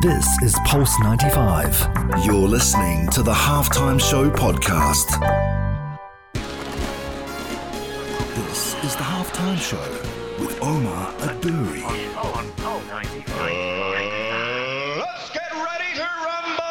This is Pulse 95. You're listening to the Halftime Show podcast. This is the Halftime Show with Omar Adouri. Let's get ready to rumble!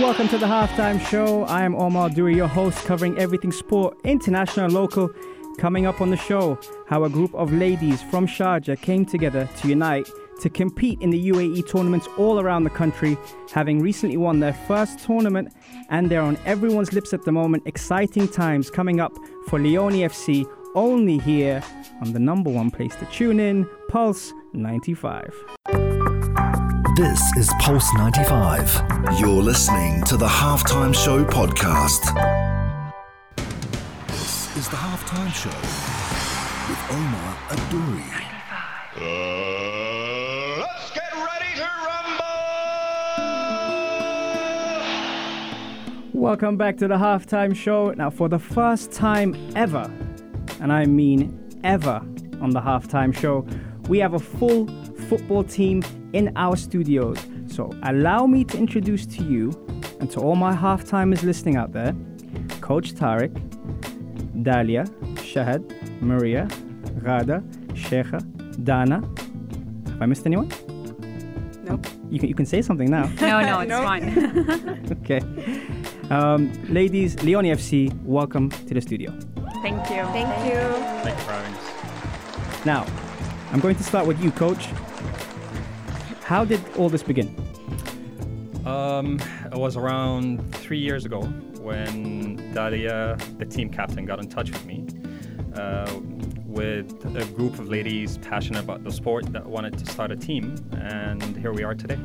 Welcome to the halftime show. I am Omar Dewey, your host, covering everything sport, international and local. Coming up on the show, how a group of ladies from Sharjah came together to unite to compete in the UAE tournaments all around the country, having recently won their first tournament, and they're on everyone's lips at the moment. Exciting times coming up for Leoni FC, only here on the number one place to tune in, Pulse 95. This is Pulse 95. You're listening to the Halftime Show podcast. This is the Halftime Show with Omar Adouri. Let's Welcome back to the halftime show. Now, for the first time ever, and I mean ever, on the halftime show, we have a full football team in our studios. So, allow me to introduce to you and to all my halftimers listening out there Coach Tariq, Dalia, Shahad, Maria, Rada, Sheikha, Dana. Have I missed anyone? No. You can, you can say something now. No, no, it's fine. Okay. Um, ladies, Leoni FC, welcome to the studio. Thank you. Thank you. Thank you for having us. Now, I'm going to start with you, coach. How did all this begin? Um, it was around three years ago when Dalia, the team captain, got in touch with me uh, with a group of ladies passionate about the sport that wanted to start a team, and here we are today.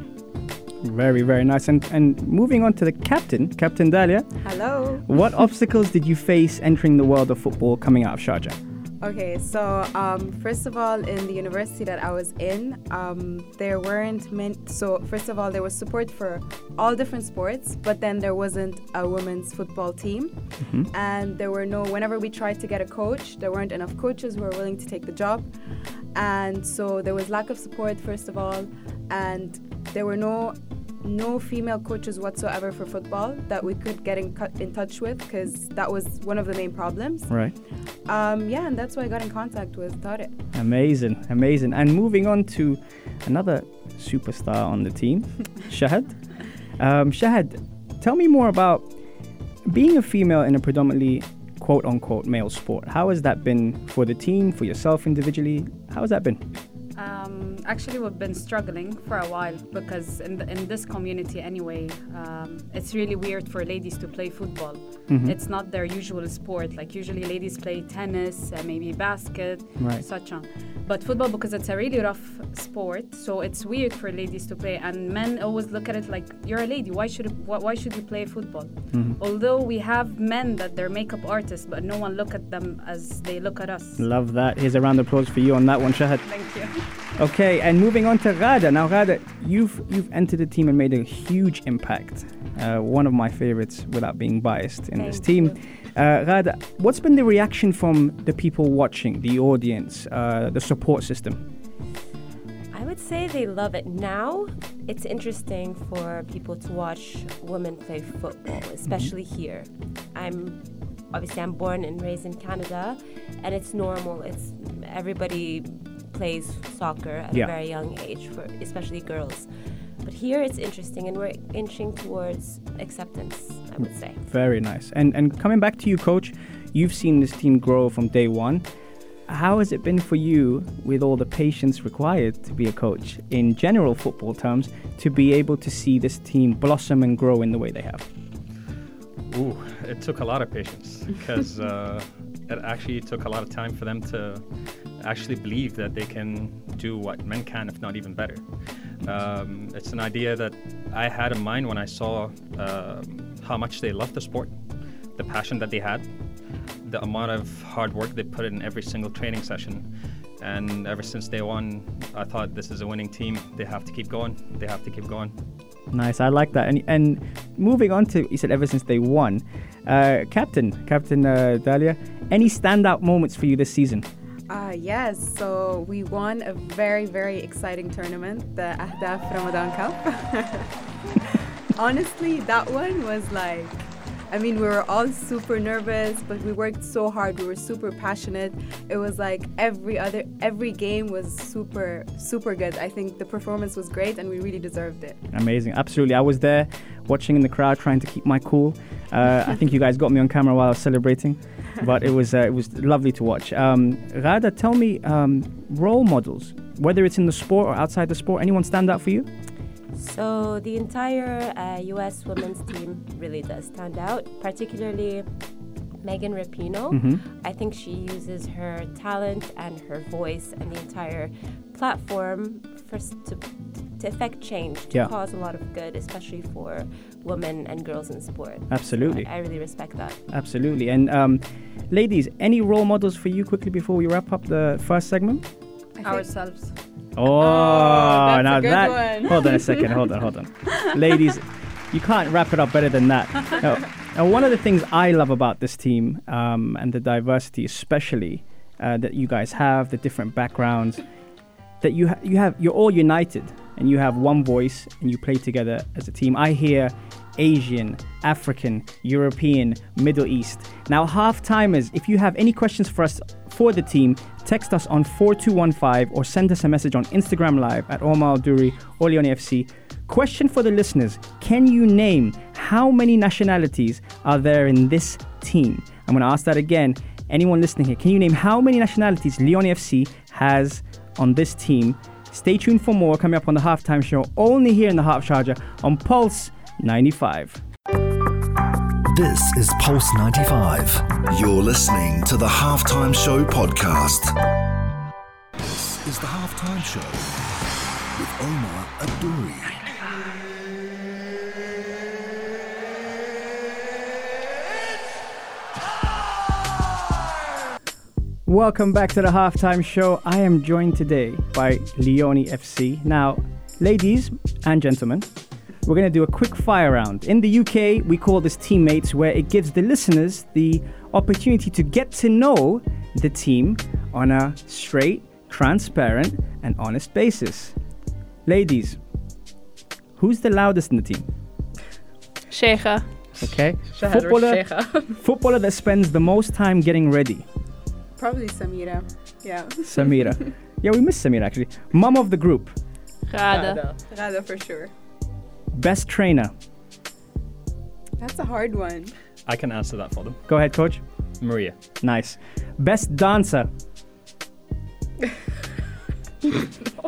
Very, very nice. And, and moving on to the captain, Captain Dalia, Hello. what obstacles did you face entering the world of football coming out of Sharjah? Okay, so um, first of all, in the university that I was in, um, there weren't meant. So first of all, there was support for all different sports, but then there wasn't a women's football team, and there were no. Whenever we tried to get a coach, there weren't enough coaches who were willing to take the job, and so there was lack of support first of all, and there were no no female coaches whatsoever for football that we could get in, cut in touch with because that was one of the main problems. Right. Um, yeah, and that's why I got in contact with Tariq. Amazing, amazing. And moving on to another superstar on the team, Shahad. Um, Shahad, tell me more about being a female in a predominantly quote unquote male sport. How has that been for the team, for yourself individually? How has that been? Um, actually, we've been struggling for a while because in, the, in this community, anyway, um, it's really weird for ladies to play football. It's not their usual sport. Like usually, ladies play tennis, uh, maybe basket, Right. such on. But football, because it's a really rough sport, so it's weird for ladies to play. And men always look at it like you're a lady. Why should why, why should you play football? Although we have men that they're makeup artists, but no one look at them as they look at us. Love that. Here's a round of applause for you on that one, Shahad. Thank you. Okay, and moving on to Rada. Now, Rada, you've you've entered the team and made a huge impact. Uh, one of my favorites, without being biased, in this team. Uh, Rada, what's been the reaction from the people watching, the audience, uh, the support system? I would say they love it now. It's interesting for people to watch women play football, especially here. I'm obviously I'm born and raised in Canada, and it's normal. It's everybody plays soccer at Yeah. a very young age, for especially girls. But here it's interesting, and we're inching towards acceptance. I would say. Very nice. And and coming back to you, coach, you've seen this team grow from day one. How has it been for you, with all the patience required to be a coach in general football terms, to be able to see this team blossom and grow in the way they have? Ooh, it took a lot of patience because uh, it actually took a lot of time for them to actually believe that they can do what men can, if not even better. Um, it's an idea that I had in mind when I saw um, how much they loved the sport, the passion that they had, the amount of hard work they put in every single training session. And ever since day one, I thought this is a winning team. They have to keep going. They have to keep going. Nice, I like that. And and moving on to you said ever since they won, uh, Captain Captain uh, Dalia, any standout moments for you this season? Uh, yes. So we won a very, very exciting tournament, the Ahdaf Ramadan Cup. Honestly, that one was like, I mean, we were all super nervous, but we worked so hard. We were super passionate. It was like every other, every game was super, super good. I think the performance was great, and we really deserved it. Amazing, absolutely. I was there, watching in the crowd, trying to keep my cool. Uh, I think you guys got me on camera while I was celebrating, but it was uh, it was lovely to watch. Um, Rada, tell me um, role models, whether it's in the sport or outside the sport. Anyone stand out for you? So the entire uh, U.S. women's team really does stand out, particularly Megan Rapinoe. Mhm. I think she uses her talent and her voice and the entire platform for to, to affect change, to Yeah. cause a lot of good, especially for women and girls in sport. Absolutely. I, I really respect that. Absolutely. And um, ladies, any role models for you quickly before we wrap up the first segment? Ourselves. Oh, a now that. one. Hold on a second. Hold on. Hold on. Ladies, you can't wrap it up better than that. Now, now, one of the things I love about this team um, and the diversity, especially uh, that you guys have, the different backgrounds, that you ha- you have you're all united and you have one voice and you play together as a team. I hear Asian, African, European, Middle East. Now, half timers, if you have any questions for us for the team, text us on 4215 or send us a message on Instagram Live at Omar Duri or Leoni FC. Question for the listeners Can you name how many nationalities are there in this team? I'm going to ask that again. Anyone listening here, can you name how many nationalities Leoni FC has on this team? Stay tuned for more coming up on the halftime show, only here in the Half Charger on Pulse 95. This is Pulse 95. You're listening to the Halftime Show podcast. This is the Halftime Show with Omar Adouri. Welcome back to the halftime show. I am joined today by Leoni FC. Now, ladies and gentlemen, we're going to do a quick fire round. In the UK, we call this teammates, where it gives the listeners the opportunity to get to know the team on a straight, transparent, and honest basis. Ladies, who's the loudest in the team? Sheikha. Okay. Footballer, Sheikha. footballer that spends the most time getting ready. Probably Samira. Yeah. Samira. yeah, we miss Samira actually. Mom of the group. Rada. Rada for sure. Best trainer. That's a hard one. I can answer that for them. Go ahead, coach. Maria. Nice. Best dancer.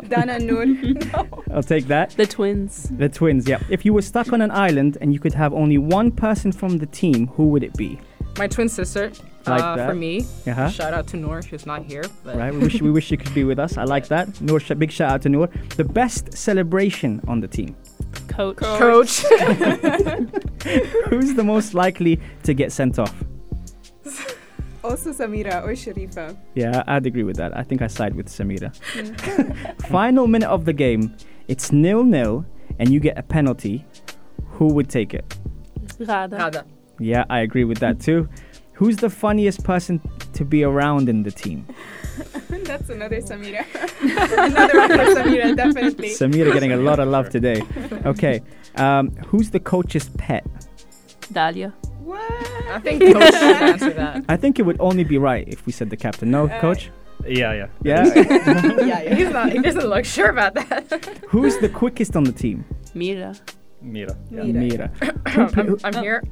Dana Noor. I'll take that. The twins. The twins, yeah. If you were stuck on an island and you could have only one person from the team, who would it be? My twin sister. Like uh, that. For me. Uh-huh. Shout out to Noor. She's not here. But Right, we wish we wish you could be with us. I like that. Noor, big shout out to Noor. The best celebration on the team. Coach. Coach. Who's the most likely to get sent off? also Samira or Sharifa. Yeah, I'd agree with that. I think I side with Samira. Final minute of the game. It's nil nil, and you get a penalty. Who would take it? Rada. Rada. Yeah, I agree with that too. Who's the funniest person to be around in the team? That's another Samira. another one for Samira, definitely. Samira getting a lot of love today. Okay, um, who's the coach's pet? Dalia. what? I think Coach should answer that. I think it would only be right if we said the captain. No, Uh, coach? Yeah, yeah. Yeah. yeah, yeah. He's not. He doesn't look sure about that. who's the quickest on the team? Mira. Mira. Yeah. Mira. Mira. I'm, I'm here.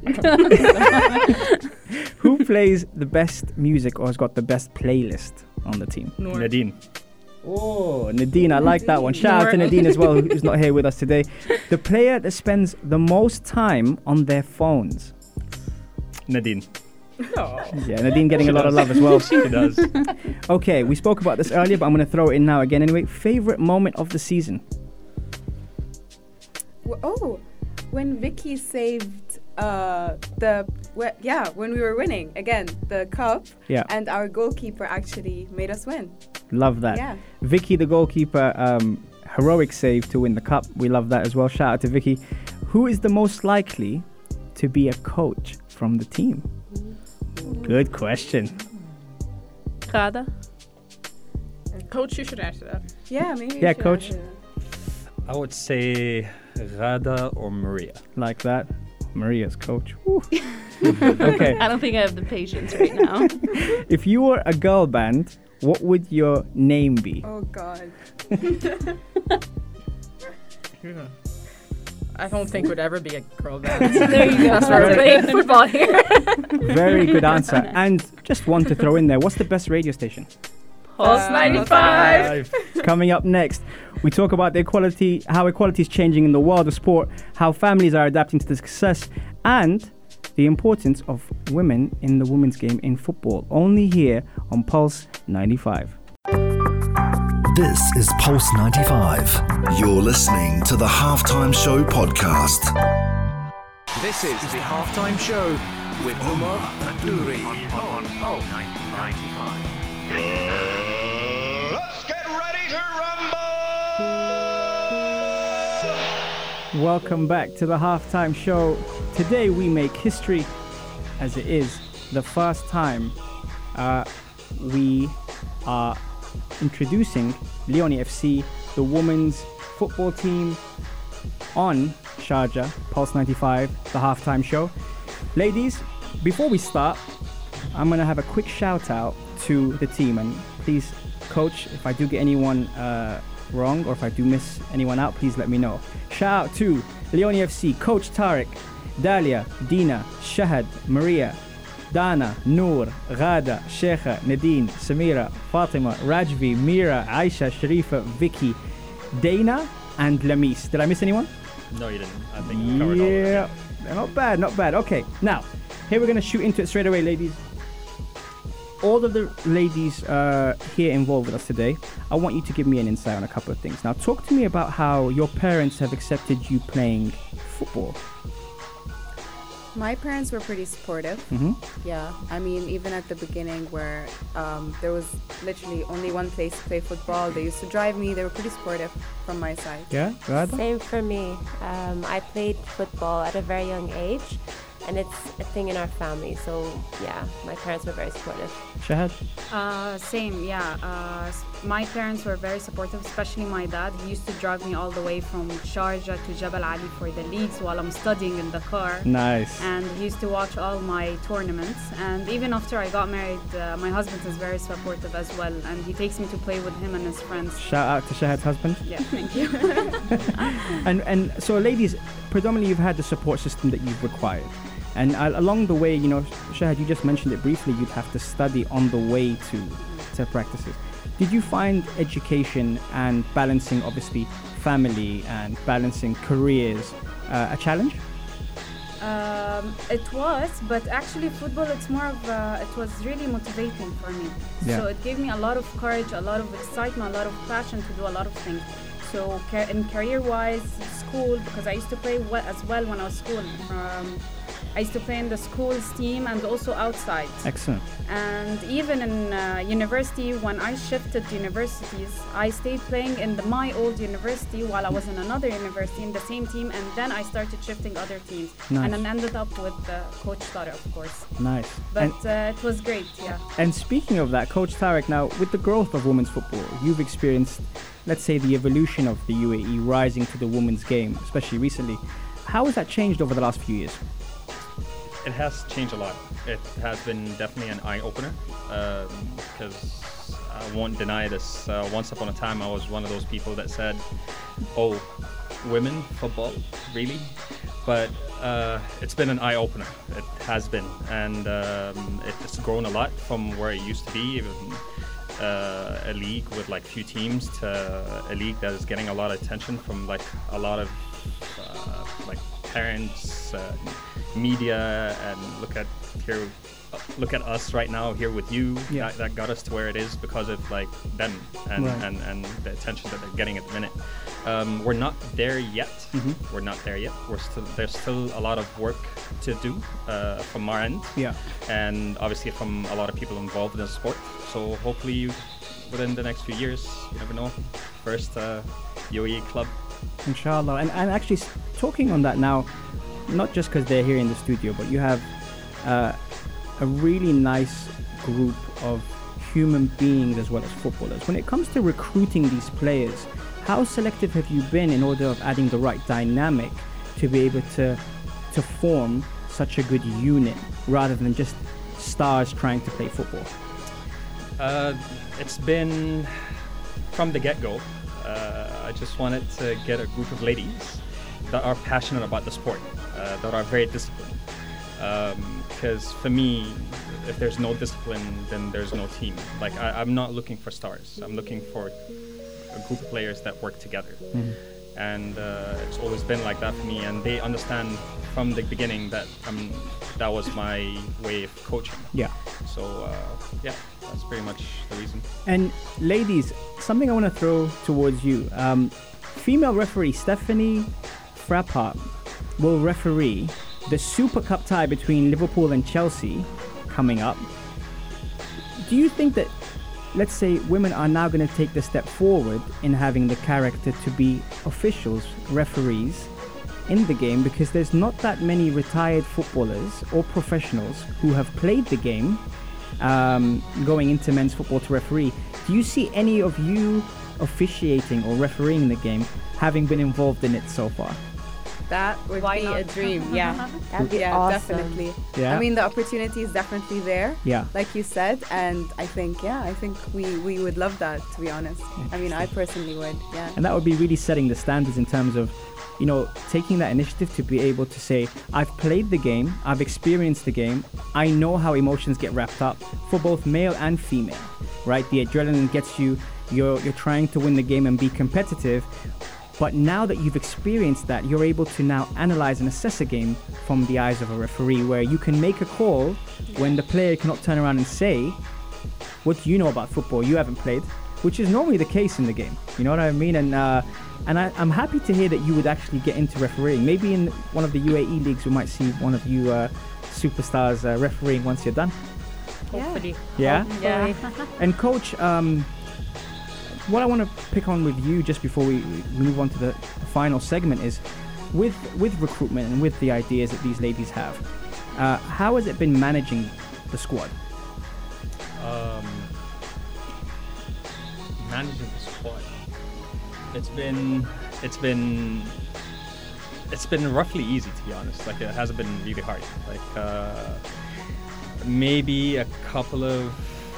Who plays the best music or has got the best playlist on the team? Noor. Nadine. Oh, Nadine, I like that one. Shout out to Nadine as well, who's not here with us today. The player that spends the most time on their phones. Nadine. Yeah, Nadine getting a lot of love as well. She does. Okay, we spoke about this earlier, but I'm going to throw it in now again anyway. Favorite moment of the season? W- Oh, when Vicky saved uh, the wh- yeah when we were winning again the cup Yeah. and our goalkeeper actually made us win. Love that. Yeah. Vicky, the goalkeeper, um, heroic save to win the cup. We love that as well. Shout out to Vicky. Who is the most likely to be a coach from the team? Good question. Rada. Coach, you should answer that. Yeah, maybe. Yeah, coach. I would say Rada or Maria. Like that. Maria's coach. Okay. I don't think I have the patience right now. If you were a girl band, what would your name be? Oh God. I don't think it would ever be a girl band. there you go. That's why we're football here. Very good answer. And just one to throw in there. What's the best radio station? Pulse uh, 95. Coming up next, we talk about the equality, how equality is changing in the world of sport, how families are adapting to the success, and the importance of women in the women's game in football. Only here on Pulse 95. This is Pulse 95. You're listening to the Halftime Show podcast. This is the halftime show with Omar and Duri on Pulse 95. Welcome back to the halftime show. Today we make history as it is the first time uh, we are introducing Leoni FC, the women's football team, on Sharjah, Pulse 95, the halftime show. Ladies, before we start, I'm going to have a quick shout out to the team. And please, coach, if I do get anyone uh, wrong or if I do miss anyone out, please let me know. Shout out to Leoni FC, Coach Tarek, Dalia, Dina, Shahad, Maria, Dana, Noor, Ghada, Sheikha, Nadine, Samira, Fatima, Rajvi, Mira, Aisha, Sharifa, Vicky, Dana, and Lamis. Did I miss anyone? No, you didn't. I think you covered all of them. Yeah, not bad, not bad. Okay, now here we're gonna shoot into it straight away, ladies. All of the ladies uh, here involved with us today, I want you to give me an insight on a couple of things. Now, talk to me about how your parents have accepted you playing football. My parents were pretty supportive. hmm Yeah, I mean, even at the beginning where um, there was literally only one place to play football, they used to drive me. They were pretty supportive from my side. Yeah, Rada? Same for me. Um, I played football at a very young age, and it's a thing in our family. So yeah, my parents were very supportive. Shahad? Uh, same, yeah. Uh, my parents were very supportive, especially my dad. He used to drive me all the way from Sharjah to Jabal Ali for the leagues while I'm studying in the car. Nice. And he used to watch all my tournaments. And even after I got married, uh, my husband is very supportive as well. And he takes me to play with him and his friends. Shout out to Shahad's husband. Yeah, thank you. and and so ladies predominantly you've had the support system that you've required and uh, along the way you know shahad you just mentioned it briefly you'd have to study on the way to to practices did you find education and balancing obviously family and balancing careers uh, a challenge Um, it was, but actually, football, it's more of, uh, it was really motivating for me. Yeah. So it gave me a lot of courage, a lot of excitement, a lot of passion to do a lot of things. So in career-wise, school, because I used to play as well when I was school. Um, I used to play in the school's team and also outside. excellent And even in uh, university, when I shifted universities, I stayed playing in the, my old university while I was in another university in the same team, and then I started shifting other teams, Nice. and then ended up with uh, Coach Tara, of course. nice But uh, it was great, yeah. and speaking of that coach tarek now with the growth of women's football you've experienced let's say the evolution of the uae rising to the women's game especially recently how has that changed over the last few years It has changed a lot. It has been definitely an eye opener because I won't deny this. Uh, once upon a time, I was one of those people that said, "Oh, women football, really?" But uh, it's been an eye opener. It has been, and um, it's grown a lot from where it used to be. Even, uh, a league with like few teams to a league that is getting a lot of attention from like a lot of uh, like parents, uh, media, and look at here, look at us right now here with you. Yeah. That, that got us to where it is because of like them and, Right. and, and the attention that they're getting at the minute. Um, we're not there yet. Mm-hmm. We're not there yet. We're still there's still a lot of work to do uh, from our end yeah and obviously from a lot of people involved in the sport. So hopefully, you, within the next few years, you never know, first uh, UAE club. Inshallah. And, and actually, talking on that now, not just because they're here in the studio, but you have uh, a really nice group of human beings as well as footballers. When it comes to recruiting these players, how selective have you been in order of adding the right dynamic to be able to to form such a good unit rather than just stars trying to play football? Uh, it's been from the get go. Uh, I just wanted to get a group of ladies that are passionate about the sport, uh, that are very disciplined. Because for me, if there's no discipline, then there's no team. Like I, I'm not looking for stars. I'm looking for a group of players that work together. Mhm. And uh, it's always been like that for me. And they understand from the beginning that um, that was my way of coaching. Yeah. So uh, yeah, that's pretty much the reason. And ladies, something I want to throw towards you. Um, female referee Stephanie Frappart will referee the Super Cup tie between Liverpool and Chelsea coming up. Do you think that, let's say, women are now going to take the step forward in having the character to be officials, referees in the game because there's not that many retired footballers or professionals who have played the game um, going into men's football to referee. Do you see any of you officiating or refereeing the game having been involved in it so far? That would Why be not? a dream. Yeah, That'd be yeah, awesome. definitely. Yeah. I mean, the opportunity is definitely there. Yeah. Like you said, and I think, yeah, I think we we would love that. To be honest, I mean, I personally would. Yeah. And that would be really setting the standards in terms of, you know, taking that initiative to be able to say, I've played the game, I've experienced the game, I know how emotions get wrapped up for both male and female, right? The adrenaline gets you, you're, you're trying to win the game and be competitive. But now that you've experienced that, you're able to now analyze and assess a game from the eyes of a referee, where you can make a call when the player cannot turn around and say, what do you know about football? You haven't played, which is normally the case in the game. You know what I mean? And uh, and I, I'm happy to hear that you would actually get into refereeing. Maybe in one of the UAE leagues, we might see one of you uh, superstars uh, refereeing once you're done. Hopefully. Yeah. Yeah. And coach, um, what I want to pick on with you just before we move on to the final segment is with with recruitment and with the ideas that these ladies have. Uh, how has it been managing the squad? Um, managing the squad. It's been, it's been, it's been roughly easy to be honest. Like it hasn't been really hard. Like uh, maybe a couple of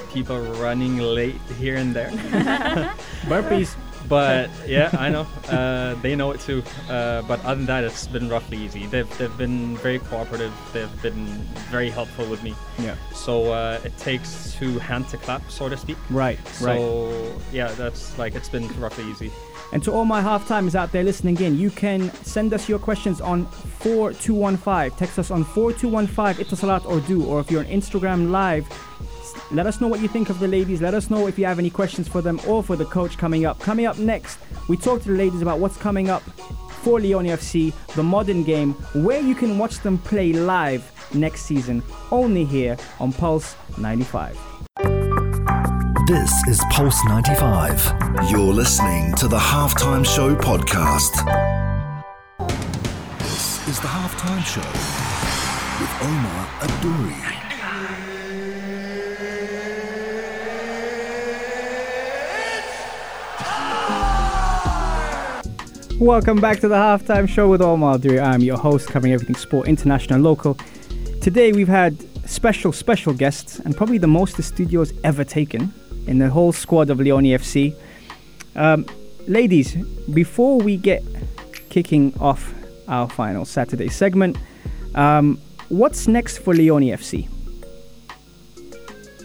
people running late here and there. Burpees. But yeah, I know. Uh, they know it too. Uh, but other than that, it's been roughly easy. They've, they've been very cooperative. They've been very helpful with me. Yeah. So uh, it takes two hand to clap, so to speak. Right. right. So yeah, that's like it's been roughly easy. And to all my half-timers out there listening in, you can send us your questions on 4215. Text us on 4215 Etisalat or du. Or if you're on Instagram Live, let us know what you think of the ladies. Let us know if you have any questions for them or for the coach coming up. Coming up next, we talk to the ladies about what's coming up for Leoni FC, the modern game, where you can watch them play live next season, only here on Pulse 95. This is Pulse 95. You're listening to the Halftime Show podcast. This is the Halftime Show with Omar Adouri. Welcome back to the halftime show with Omar Duri. I'm your host, covering everything sport, international, and local. Today we've had special, special guests, and probably the most the studio's ever taken in the whole squad of Leoni FC. Um, ladies, before we get kicking off our final Saturday segment, um, what's next for Leoni FC?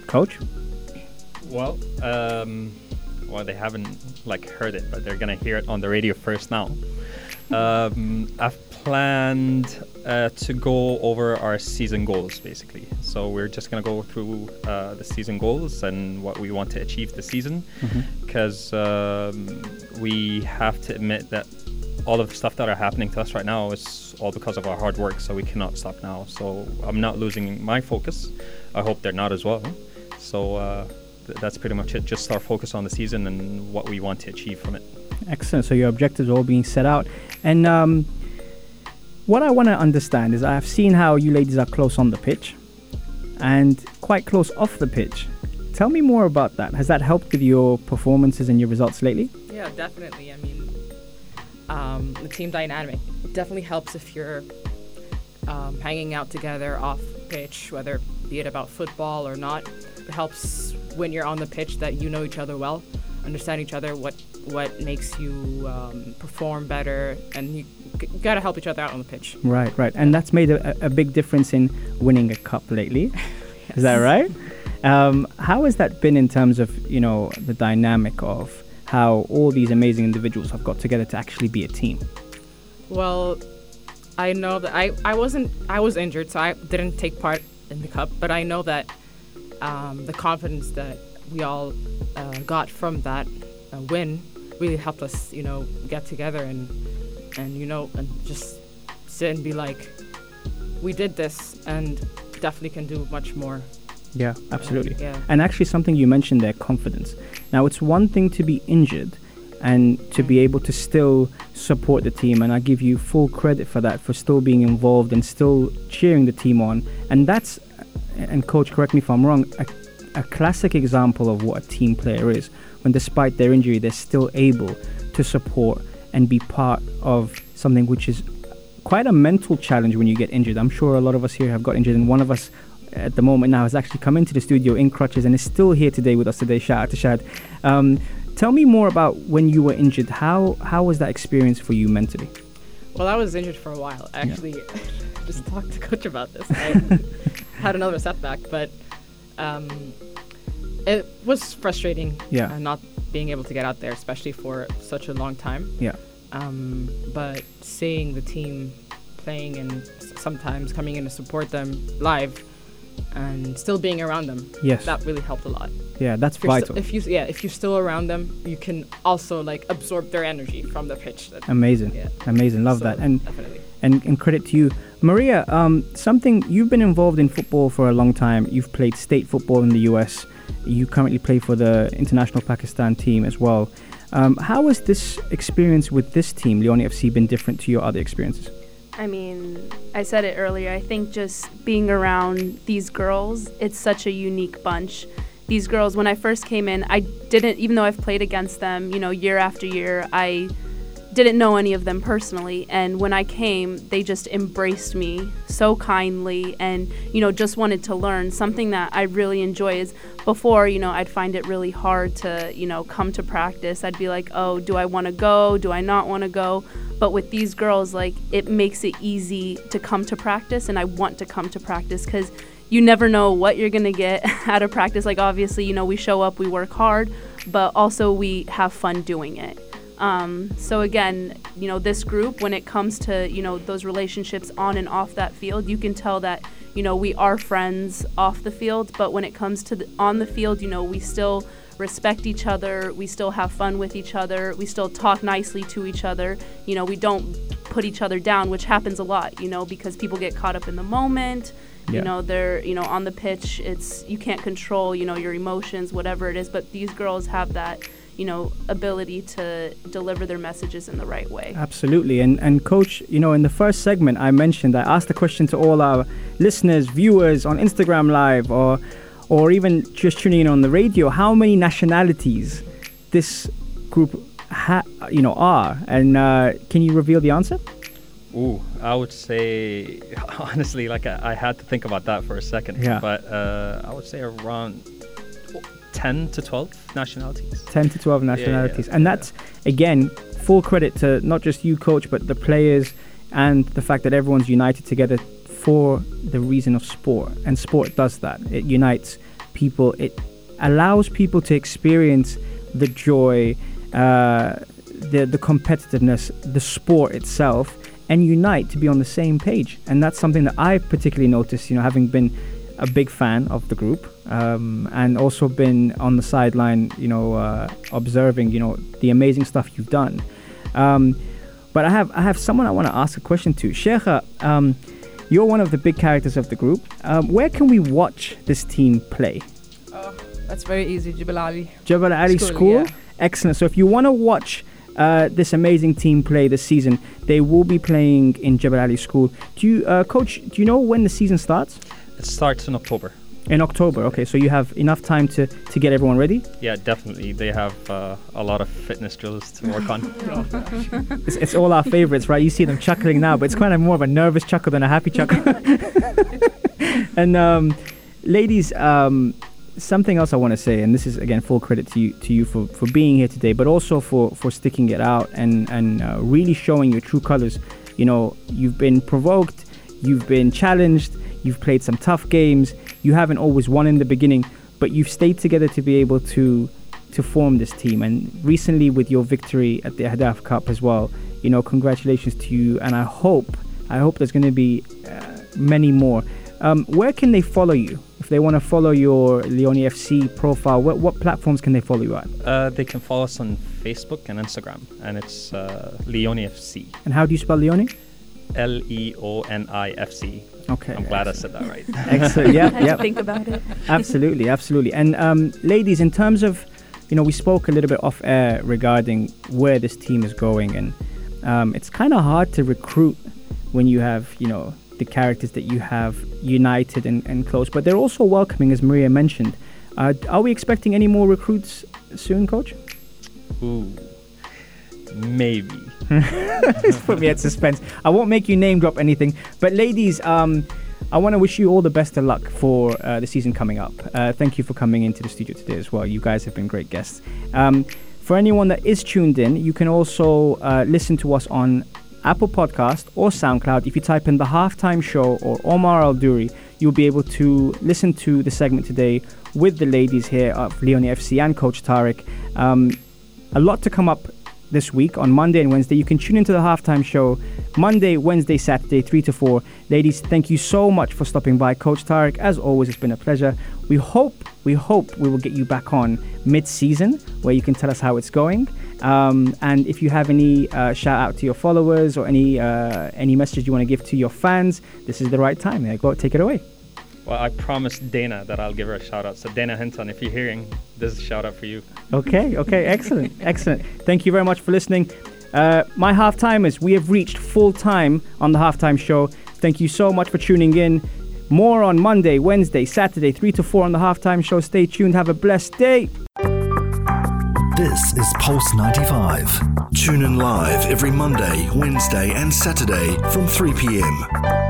Coach? Well, um, well, they haven't like heard it, but they're gonna hear it on the radio first now. Um, I've planned uh, to go over our season goals, basically. So we're just gonna go through uh, the season goals and what we want to achieve this season, because um, we have to admit that all of the stuff that are happening to us right now is all because of our hard work. So we cannot stop now. So I'm not losing my focus. I hope they're not as well. So uh, that's pretty much it. Just our focus on the season and what we want to achieve from it. Excellent. So your objectives are all being set out. And um, what I want to understand is I've seen how you ladies are close on the pitch and quite close off the pitch. Tell me more about that. Has that helped with your performances and your results lately? Yeah, definitely. I mean, um, the team dynamic definitely helps if you're um, hanging out together off pitch, whether be it about football or not. Helps when you're on the pitch that you know each other well, understand each other, what what makes you um, perform better, and you, g- gotta help each other out on the pitch. Right, right. And that's made a, a big difference in winning a cup lately. Is that right? Um, how has that been in terms of, you know, the dynamic of how all these amazing individuals have got together to actually be a team? Well, I know that I, I wasn't I was injured, so I didn't take part in the cup. But I know that um, the confidence that we all uh, got from that uh, win really helped us, you know, get together and and you know and just sit and be like, we did this and definitely can do much more. Yeah, absolutely. Yeah. And actually, something you mentioned there confidence. Now, it's one thing to be injured and to be able to still support the team, and I give you full credit for that, for still being involved and still cheering the team on. And that's, and coach, correct me if I'm wrong, a, a classic example of what a team player is when, despite their injury, they're still able to support and be part of something which is quite a mental challenge when you get injured. I'm sure a lot of us here have got injured, and one of us at the moment now has actually come into the studio in crutches and is still here today with us today. Shout out to Shad. Um, tell me more about when you were injured. How how was that experience for you mentally? Well, I was injured for a while. I actually just talked to coach about this. I had another setback, but um, it was frustrating. Yeah. Uh, not being able to get out there, especially for such a long time. Yeah. Um, but seeing the team playing and s- sometimes coming in to support them live and still being around them. Yes. That really helped a lot. Yeah, that's If you're st- vital. if you yeah, if you're still around them, you can also like absorb their energy from the pitch. That, Amazing, Yeah. amazing. Love So, that. And definitely. and and credit to you, Maria. Um, something you've been involved in football for a long time. You've played state football in the U.S. You currently play for the international Pakistan team as well. Um, how has this experience with this team, Leoni FC, been different to your other experiences? I mean, I said it earlier. I think just being around these girls, it's such a unique bunch. These girls, when I first came in, I didn't, even though I've played against them, you know, year after year, I didn't know any of them personally. And when I came, they just embraced me so kindly and, you know, just wanted to learn. Something that I really enjoy is before, you know, I'd find it really hard to, you know, come to practice. I'd be like, oh, do I want to go? Do I not want to go? But with these girls, like, it makes it easy to come to practice. And I want to come to practice because you never know what you're going to get out of practice. Like, obviously, you know, we show up, we work hard, but also we have fun doing it. Um, so again, you know, this group, when it comes to you know those relationships on and off that field, you can tell that you know we are friends off the field, but when it comes to the, on the field, you know, we still respect each other, we still have fun with each other, we still talk nicely to each other. You know, we don't put each other down, which happens a lot, you know, because people get caught up in the moment. Yeah. You know, they're you know on the pitch, it's you can't control you know your emotions, whatever it is. But these girls have that you know ability to deliver their messages in the right way. Absolutely. And and coach, you know, in the first segment I mentioned I asked the question to all our listeners, viewers on Instagram live or or even just tuning in on the radio, how many nationalities this group ha- you know are and uh, can you reveal the answer? Ooh, I would say honestly, like I, I had to think about that for a second. Yeah. But uh, I would say around ten to twelve nationalities. 10 to 12 Yeah, yeah, nationalities. and that's, again, full credit to not just you, coach, but the players and the fact that everyone's united together for the reason of sport. And sport does that. It unites people, it allows people to experience the joy, uh, the, the competitiveness, the sport itself, and unite to be on the same page. And that's something that I particularly noticed, you know, having been a big fan of the group um, and also been on the sideline, you know, uh, observing, you know, the amazing stuff you've done. Um, but I have I have someone I want to ask a question to. Sheikha, um, you're one of the big characters of the group. Um, where can we watch this team play? Oh, that's very easy, Jabal Ali. Jabal Ali School, School. yeah. Excellent. So if you want to watch uh, this amazing team play this season, they will be playing in Jabal Ali School. Do you, uh, coach? Do you know when the season starts? It starts in October. In October, okay. So you have enough time to, to get everyone ready? Yeah, definitely. They have uh, a lot of fitness drills to work on. It's, it's all our favorites, right? You see them chuckling now, but it's kind of more of a nervous chuckle than a happy chuckle. and um, ladies, um, something else I want to say, and this is again full credit to you to you for, for being here today, but also for, for sticking it out and and uh, really showing your true colors. You know, you've been provoked, you've been challenged, you've played some tough games. You haven't always won in the beginning, but you've stayed together to be able to to form this team. And recently, with your victory at the Ahdaf Cup as well, you know, congratulations to you. And I hope I hope there's going to be uh, many more. Um, where can they follow you? If they want to follow your Leoni FC profile, what, what platforms can they follow you at? Uh, they can follow us on Facebook and Instagram, and it's uh, Leoni FC. And how do you spell Leoni? L E O N I F C. Okay. I'm glad I said that right. Excellent. Yeah. Yeah. think about it. absolutely, absolutely. And um, ladies, in terms of, you know, we spoke a little bit off air regarding where this team is going, and um, it's kind of hard to recruit when you have, you know, the characters that you have united and, and close. But they're also welcoming, as Maria mentioned. Uh, are we expecting any more recruits soon, Coach? Ooh, maybe. It's put me at suspense. I won't make you name drop anything, but ladies, um, I want to wish you all the best of luck for uh, the season coming up. Uh, thank you for coming into the studio today as well. You guys have been great guests. Um, for anyone that is tuned in, you can also uh, listen to us on Apple Podcast or SoundCloud. If you type in the Halftime Show or Omar Al Duri, you'll be able to listen to the segment today with the ladies here of Leoni FC and Coach Tarek. Um, a lot to come up this week on Monday and Wednesday. You can tune into the halftime show Monday, Wednesday, Saturday, 3 to 4. Ladies, thank you so much for stopping by. Coach Tarek, as always, it's been a pleasure. We hope, we hope we will get you back on mid season where you can tell us how it's going. Um, and if you have any uh, shout out to your followers or any uh, any message you want to give to your fans, this is the right time. Yeah, go take it away. Well, I promised Dana that I'll give her a shout out. So, Dana Hinton, if you're hearing, this is a shout out for you. Okay, okay, excellent, excellent. Thank you very much for listening. Uh, my half timers, we have reached full time on the halftime show. Thank you so much for tuning in. More on Monday, Wednesday, Saturday, 3 to 4 on the halftime show. Stay tuned. Have a blessed day. This is Pulse 95. Tune in live every Monday, Wednesday, and Saturday from 3 p.m.